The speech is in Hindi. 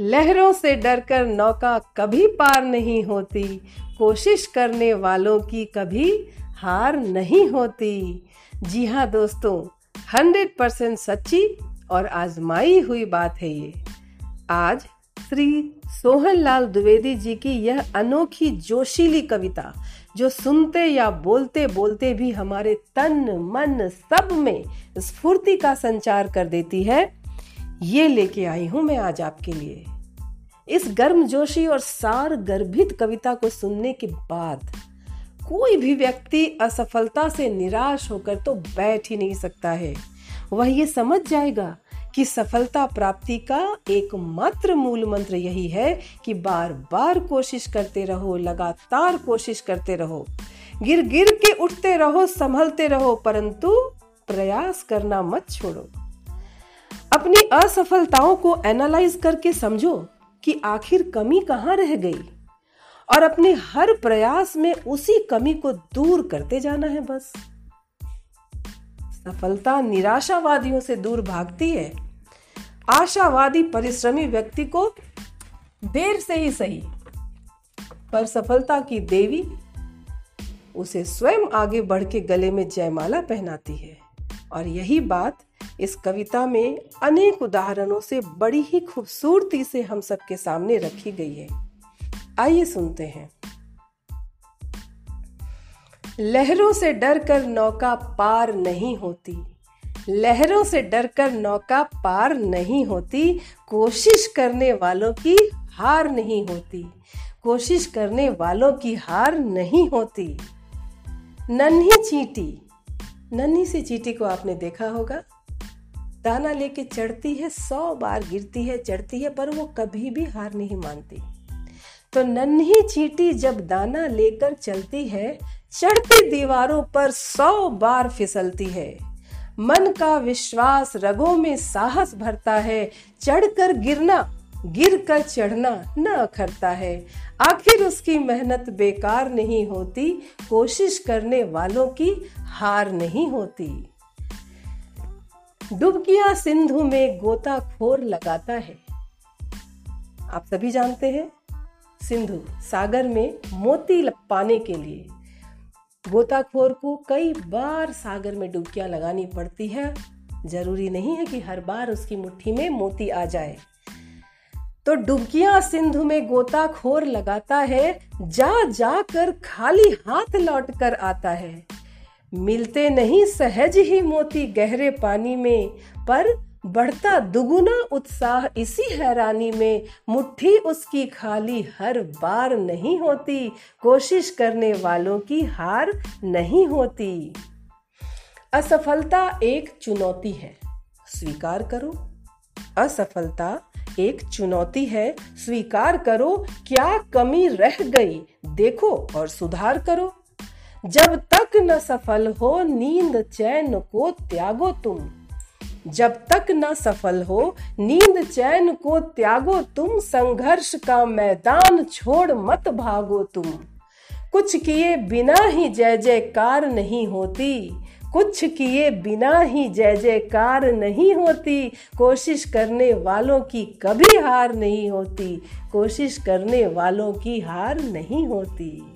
लहरों से डरकर नौका कभी पार नहीं होती। कोशिश करने वालों की कभी हार नहीं होती। जी हाँ दोस्तों, हंड्रेड परसेंट सच्ची और आजमाई हुई बात है ये। आज श्री सोहन लाल द्विवेदी जी की यह अनोखी जोशीली कविता, जो सुनते या बोलते बोलते भी हमारे तन, मन सब में स्फूर्ति का संचार कर देती है ये लेके आई हूँ मैं आज आपके लिए। इस गर्मजोशी और सार गर्भित कविता को सुनने के बाद कोई भी व्यक्ति असफलता से निराश होकर तो बैठ ही नहीं सकता है। वह ये समझ जाएगा कि सफलता प्राप्ति का एकमात्र मूल मंत्र यही है कि बार बार कोशिश करते रहो, लगातार कोशिश करते रहो। गिर गिर के उठते रहो, संभलते रहो, परंतु प्रयास करना मत छोड़ो। अपनी असफलताओं को एनालाइज करके समझो कि आखिर कमी कहाँ रह गई। और अपने हर प्रयास में उसी कमी को दूर करते जाना है बस। सफलता निराशावादियों से दूर भागती है। आशावादी परिश्रमी व्यक्ति को देर से ही सही। पर सफलता की देवी उसे स्वयं आगे बढ़ के गले में जयमाला पहनाती है। और यही बात इस कविता में अनेक उदाहरणों से बड़ी ही खूबसूरती से हम सबके सामने रखी गई है। आइए सुनते हैं। लहरों से डरकर नौका पार नहीं होती। लहरों से डरकर नौका पार नहीं होती। कोशिश करने वालों की हार नहीं होती। कोशिश करने वालों की हार नहीं होती। नन्ही चींटी नन्ही सी चीटी को आपने देखा होगा। दाना लेके चढ़ती है, सौ बार गिरती है, चढ़ती है, पर वो कभी भी हार नहीं मानती। तो नन्ही चीटी जब दाना लेकर चलती है, चढ़ती दीवारों पर सौ बार फिसलती है। मन का विश्वास रगों में साहस भरता है, चढ़कर गिरना गिर कर चढ़ना न अखरता है। आखिर उसकी मेहनत बेकार नहीं होती, कोशिश करने वालों की हार नहीं होती। डुबकिया सिंधु में गोताखोर लगाता है। आप सभी जानते हैं, सिंधु सागर में मोती पाने के लिए गोताखोर को कई बार सागर में डुबकियाँ लगानी पड़ती है। ज़रूरी नहीं है कि हर बार उसकी मुट्ठी में मोती आ जाए। तो डुबकियाँ सिंधु में गोताखोर लगाता है, जा जा कर खाली हाथ लौट कर आता है। मिलते नहीं सहज ही मोती गहरे पानी में, पर बढ़ता दुगुना उत्साह इसी हैरानी में। मुट्ठी उसकी खाली हर बार नहीं होती, कोशिश करने वालों की हार नहीं होती। असफलता एक चुनौती है, स्वीकार करो, असफलता एक चुनौती है। स्वीकार करो, क्या कमी रह गई। देखो और सुधार करो। जब तक न सफल हो, नींद चैन को त्यागो तुम। जब तक न सफल हो, नींद चैन को त्यागो तुम। संघर्ष का मैदान छोड़ मत भागो तुम। कुछ किए बिना ही जय जयकार नहीं होती। कुछ किए बिना ही जय जयकार नहीं होती। कोशिश करने वालों की कभी हार नहीं होती। कोशिश करने वालों की हार नहीं होती।